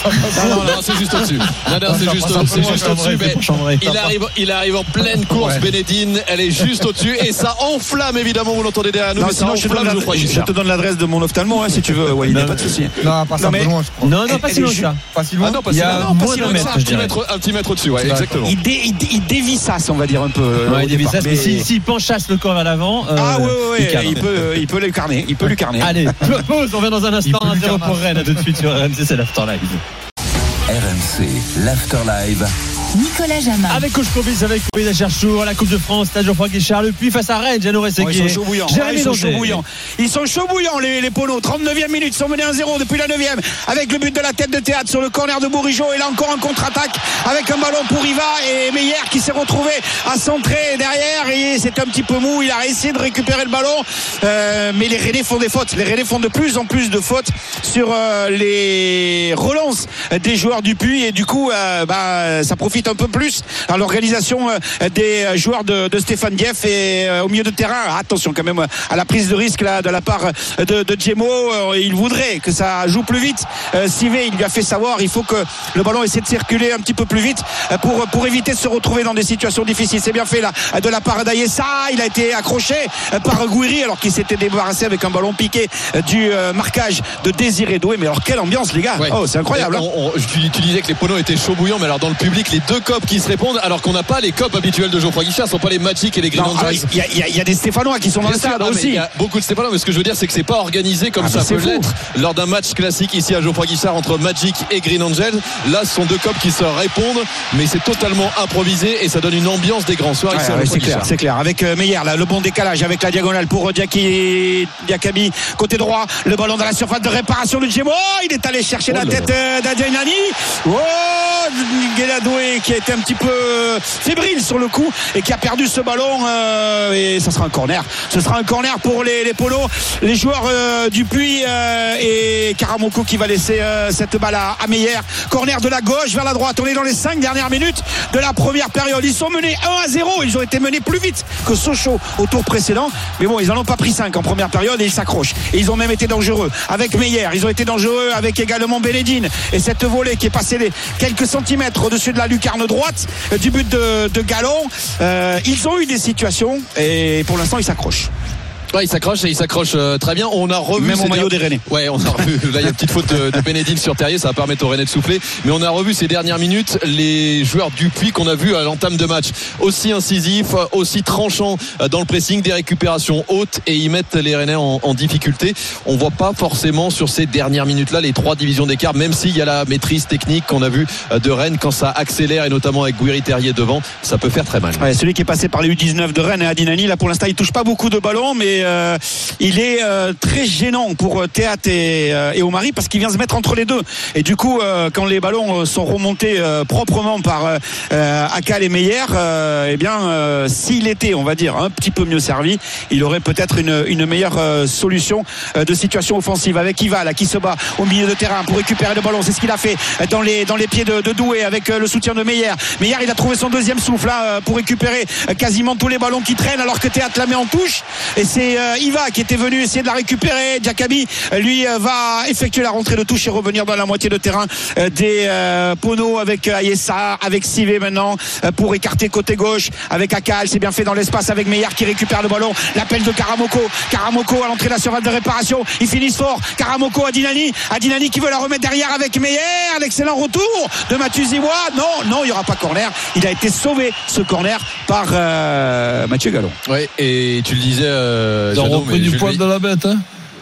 Non, non, non, c'est juste au-dessus. Non, non, c'est juste, c'est juste au-dessus. Mais il arrive, il arrive en pleine course, Ouais. Benedine. Elle est juste au-dessus et ça enflamme évidemment. Vous l'entendez derrière nous, Non, mais ça sinon, je te, donne enflamme l'adresse- Geoffroy je Guichard. te donne l'adresse de mon ophtalmo hein, si tu veux. Ouais, il n'y a pas de souci. Non, pas ça, peu loin, je crois. Non, non, pas si loin ça. Pas si loin. Ah non, pas Il y si a moins si d'un mètre, ça. je Un petit mètre, au-dessus, ouais, exactement. Il, dé, il, il dévissasse, on va dire un peu. euh, Ouais, au il ça, mais s'il penchasse le corps vers l'avant. euh, Ah ouais, ouais, il ouais, cadre. il peut, euh, il peut le carner. Il peut lui carner. Allez, pause, on revient dans un instant. peut lui 1-0 faire pour Rennes, à tout de suite sur RMC, c'est l'After Live. RMC, l'Afterlive. Nicolas Jamin. Avec Coach avec Louis Cherchour, la Coupe de France, Stade Geoffroy Guichard, le Puy face à Rennes, Jeannot Rességuier. ils sont chauds bouillants. Ils sont chauds Danger. bouillants. Ils sont chauds bouillants, les, les polos. 39e minute, ils sont menés 1-0 depuis la 9e. Avec le but de la tête de théâtre sur le corner de Bourigeau. Et là encore un contre-attaque avec un ballon pour Riva et Meyer qui s'est retrouvé à centrer derrière. Et c'est un petit peu mou. Il a essayé de récupérer le ballon. Euh, mais les Rennais font des fautes. Les Rennais font de plus en plus de fautes sur euh, les relances des joueurs du Puy. Et du coup, euh, bah, ça profite un peu plus à l'organisation euh, des joueurs de, de Stéphane Dieff et euh, au milieu de terrain. Attention quand même à la prise de risque là, de la part de, de. Euh, Il voudrait que ça joue plus vite. Euh, Sivé, il lui a fait savoir il faut que le ballon essaie de circuler un petit peu plus vite euh, pour, pour éviter de se retrouver dans des situations difficiles. C'est bien fait là de la part d'Ayessa. Il a été accroché euh, par Gouiri alors qu'il s'était débarrassé avec un ballon piqué euh, du euh, marquage de Désiré Doué. Mais alors quelle ambiance les gars Ouais. Oh c'est incroyable. Hein. on- on- tu, tu disais que les poneaux étaient chauds bouillants, mais alors dans le public, les deux copes qui se répondent, alors qu'on n'a pas les copes habituels de Geoffroy Guichard, ce sont pas les Magic et les Green alors, Angels. il y, a- y y des Stéphanois qui sont dans le Bien stade aussi. Il y a beaucoup de Stéphanois, mais ce que je veux dire, c'est que c'est pas organisé comme Ah, ça peut l'être lors d'un match classique ici à Geoffroy Guichard entre Magic et Green Angel. Là, ce sont deux copes qui se répondent, mais c'est totalement improvisé et ça donne une ambiance des grands soirs Ouais, ouais, c'est clair, c'est clair. Avec euh, Meyer, là, le bon décalage avec la diagonale pour Diaki, Diakabi, côté droit, le ballon dans la surface de réparation de Djemo. Oh, il est allé chercher Oh la tête euh, d'Adjainani. Oh, Guéladoué qui a été un petit peu euh, fébrile sur le coup et qui a perdu ce ballon. euh, et ça sera un corner. Ce sera un corner pour les, les polos, les joueurs euh, du Puy et Karamoko qui va laisser cette balle à, Meyer. Corner de la gauche vers la droite. On est dans les 5 dernières minutes de la première période. Ils sont menés 1 à 0. Ils ont été menés plus vite que Sochaux au tour précédent. Mais bon, ils n'en ont pas pris 5 en première période et ils s'accrochent. Et ils ont même été dangereux avec Meyer. Ils ont été dangereux avec également Bénédine. Et cette volée qui est passée quelques centimètres au-dessus de la lucarne droite euh, du but de, Gallon. Euh, ils ont eu des situations et pour l'instant ils s'accrochent. Ouais, il s'accroche et il s'accroche euh, très bien. On a revu Même au maillot des Rennais. Ouais, on a revu. Là, il y a une petite faute de, de sur Terrier, ça va permettre aux Rennais de souffler. Mais on a revu ces dernières minutes les joueurs du Puy qu'on a vu à l'entame de match. Aussi incisifs, aussi tranchants euh, dans le pressing, des récupérations hautes et ils mettent les Rennais en, en difficulté. On voit pas forcément sur ces dernières minutes-là les trois divisions d'écart, même s'il y a la maîtrise technique qu'on a vu euh, de Rennes quand ça accélère et notamment avec Guiri Terrier devant, ça peut faire très mal. Ouais, celui qui est passé par les U19 de Rennes et Adinani, là pour l'instant il touche pas beaucoup de ballons, mais euh, il est euh, très gênant pour euh, Théâtre et, et parce qu'il vient se mettre entre les deux. Et du coup, quand les ballons sont remontés proprement par Akal et Meyer, eh bien, s'il était, on va dire, un petit peu mieux servi, il aurait peut-être une, meilleure solution de situation offensive avec Iva là, qui se bat au milieu de terrain pour récupérer le ballon. C'est ce qu'il a fait dans les, pieds de, de Doué avec le soutien de Meyer. Meyer, il a trouvé son deuxième souffle là pour récupérer quasiment tous les ballons qui traînent alors que Théâtre la met en touche. Et c'est c'était euh, Iva qui était venu essayer de la récupérer. Jakabi, euh, lui, euh, va effectuer la rentrée de touche et revenir dans la moitié de terrain des Pono avec Ayessa, avec Sivé maintenant pour écarter côté gauche avec Akal. C'est bien fait dans l'espace avec Meyer qui récupère le ballon. L'appel de Karamoko. Karamoko à l'entrée de la de réparation. Ils finissent fort. Karamoko à Dinani. À Dinani qui veut la remettre derrière avec Meyer. L'excellent retour de Mathieu Ziwa. Non, non, il n'y aura pas corner. Il a été sauvé ce corner par Mathieu Gallon. Ouais, et tu le disais, Ils ont repris du poil de la bête. Hein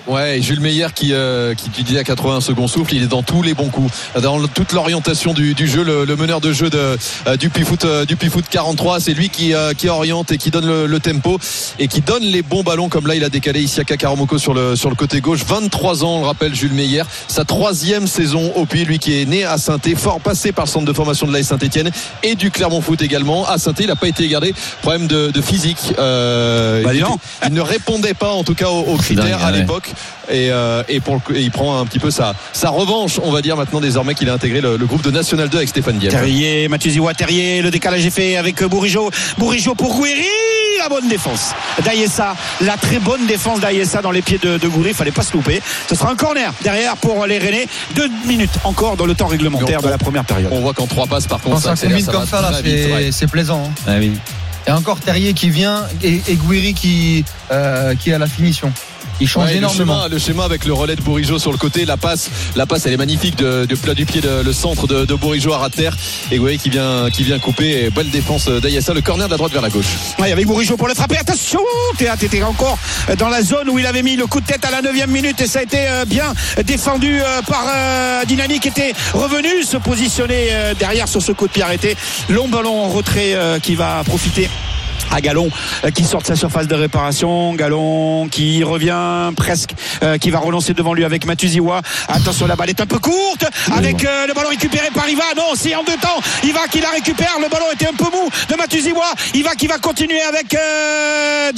Ouais, et Jules Meyer qui, euh, qui tu disais à 80 second souffle, il est dans tous les bons coups, dans toute l'orientation du, du jeu, le, le meneur de jeu de, euh, du Pifoot euh, du Pifoot 43, c'est lui qui, euh, qui oriente et qui donne le, le tempo et qui donne les bons ballons comme là il a décalé ici à Kakaromoko sur le sur le côté gauche, 23 ans, on le rappelle Jules Meyer, sa troisième saison au Puy, lui qui est né à saint fort passé par le centre de formation de l'AS Saint-Etienne et du Clermont Foot également. À saint il n'a pas été gardé, problème de, de physique. Euh, Bah, il, ne répondait pas en tout cas aux, aux critères dingue, à ouais. l'époque et, euh, et, pour le coup, et il prend un petit peu sa, sa revanche, on va dire maintenant désormais qu'il a intégré le, le groupe de National 2 avec Stéphane Dieppe. Terrier, Mathieu Ziwa, Terrier, le décalage est fait avec Bourigeau. Bourigeau pour Gouiri, la bonne défense d'Ayessa, la très bonne défense d'Ayessa dans les pieds de, de Gouiri, il fallait pas se louper. Ce sera un corner derrière pour les Rennais. Deux minutes encore dans le temps réglementaire de la première période. On voit qu'en trois passes par contre ça ça comme c'est plaisant. hein. Ah oui. Et encore Terrier qui vient et, et Gouiri qui, euh, qui a la finition. Il change Ouais, le, énormément. schéma, le schéma avec le relais de Bourigeau sur le côté, la passe, la passe elle est magnifique de, de plat du pied, de- le centre de, de Bourigeau à terre et Goué qui vient, qui vient couper, et belle défense d'Ayassa, le corner de la droite vers la gauche. Ouais, avec Bourigeau pour le frapper. Attention, Théâtre était encore dans la zone où il avait mis le coup de tête à la 9 minute et ça a été euh, bien défendu euh, par euh, Dinani qui était revenu se positionner derrière sur ce coup de pied arrêté. Long ballon en retrait qui va profiter à Galon euh, qui sort de sa surface de réparation. Galon qui revient presque euh, qui va relancer devant lui avec Matuziwa attention la balle est un peu courte. Avec euh, le ballon récupéré par Iva non c'est en deux temps. Iva qui la récupère. Le ballon était un peu mou de Matuziwa Iva qui va continuer avec euh,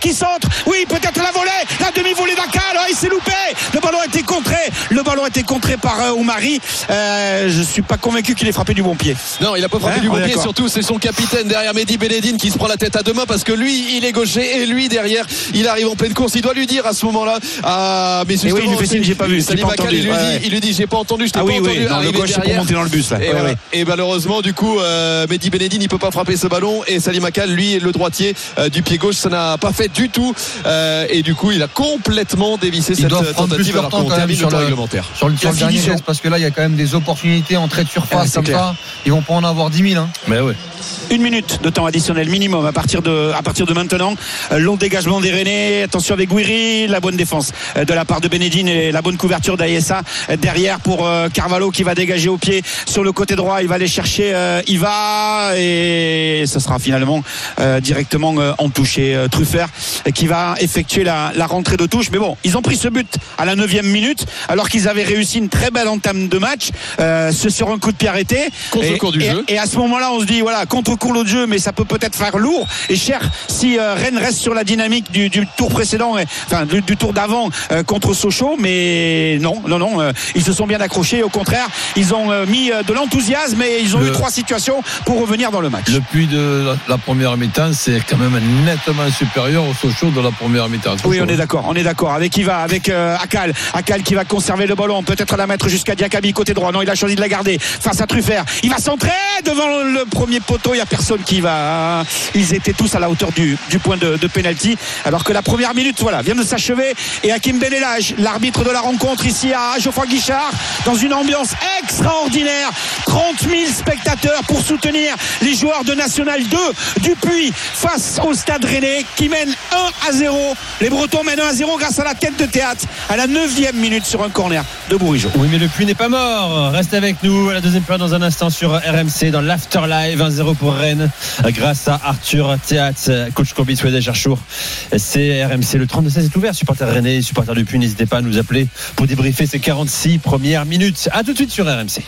qui centre. Oui peut-être la volée. La demi-volée d'Akal. Ah, il s'est loupé. Le ballon a été contré. Le ballon a été contré par euh, Oumari. Euh, je suis pas convaincu qu'il ait frappé du bon pied. Non, il a pas frappé Ouais, du on bon pied. Surtout, c'est son capitaine derrière Mehdi Beledine qui se prend la tête à deux mains parce que lui, il est gaucher et lui derrière, il arrive en pleine course. Il doit lui dire à ce moment-là. Ah, mais Eh oui, il lui fait signe, j'ai pas vu, j'ai Salim pas Akal, entendu. il lui Ouais, dit, ouais. il lui dit, j'ai pas entendu, je t'ai ah pas oui entendu. oui dans le arriver gauche pour monter dans le bus là Et, Ouais, voilà. ouais. Et malheureusement, du coup, euh, Mehdi Benedine, il peut pas frapper ce ballon. Et Salim Akal, lui, le droitier euh, du pied gauche, ça n'a pas fait du tout. Euh, et du coup, il a complètement dévissé Ils cette doivent prendre plus tentative alors temps qu'on termine sur le réglementaire. Sur le, dernier geste, parce que là, il y a quand même des opportunités en trait de surface c'est comme ça. Ils vont pas en avoir 10 000. Hein. Mais oui. une minute de temps additionnel minimum à partir de, à partir de maintenant. Euh, Long dégagement des Rennais. Attention avec Guiri. La bonne défense euh, de la part de Benedine et la bonne couverture d'Ayessa euh, derrière pour Carvalho qui va dégager au pied sur le côté droit. Il va aller chercher Iva et ce sera finalement directement en touche. Et Truffert qui va effectuer la, la rentrée de touche. Mais bon, ils ont pris ce but à la 9 minute alors qu'ils avaient réussi une très belle entame de match. Euh, ce sur un coup de pied arrêté. Contre le Et- cours du et- jeu. et à ce moment-là, on se dit, voilà, contre cours de jeu, mais ça peut peut-être faire lourd et cher si euh, Rennes reste sur la dynamique du, du tour précédent, et- enfin du, du tour d'avant euh, contre Sochaux. Mais non, non, non, euh, ils se sont bien accrochés. Au contraire, ils ont mis de l'enthousiasme et ils ont Le- eu trois situations pour revenir dans le match. Le puits de la, la première mi-temps, c'est quand même nettement supérieur au Sochaux de la première mi-temps. Oui, on est d'accord, on est d'accord. Avec Iva, avec euh, Akal, Akal qui va conserver le ballon, peut-être la mettre jusqu'à Diakabi côté droit. Non, il a choisi de la garder face à Truffert. Il va centrer devant le premier poteau. Il y a personne qui va. hein. Ils étaient tous à la hauteur du, point de, penalty. Alors que la première minute, voilà, vient de s'achever. Et Hakim Benelage, l'arbitre de la rencontre ici à Geoffroy Guichard, dans une ambiance extraordinaire. 30 000 spectateurs pour soutenir les joueurs de National 2 du Puy face au Stade Rennais qui mène 1 à 0. Les Bretons mènent 1 à 0 grâce à la tête de théâtre à la 9 minute sur un corner de Bourigeau. Oui, mais le puits n'est pas mort. Reste avec nous à la deuxième période dans un instant sur RMC dans l'Afterlive 1-0 pour Rennes grâce à Arthur Théâtre, coach Courbis Souedé Cherchour. C'est RMC. Le 32-16 est ouvert. Supporters Rennais, supporters du puits, n'hésitez pas à nous appeler pour débriefer ces 46 premières minutes. À tout de suite sur RMC.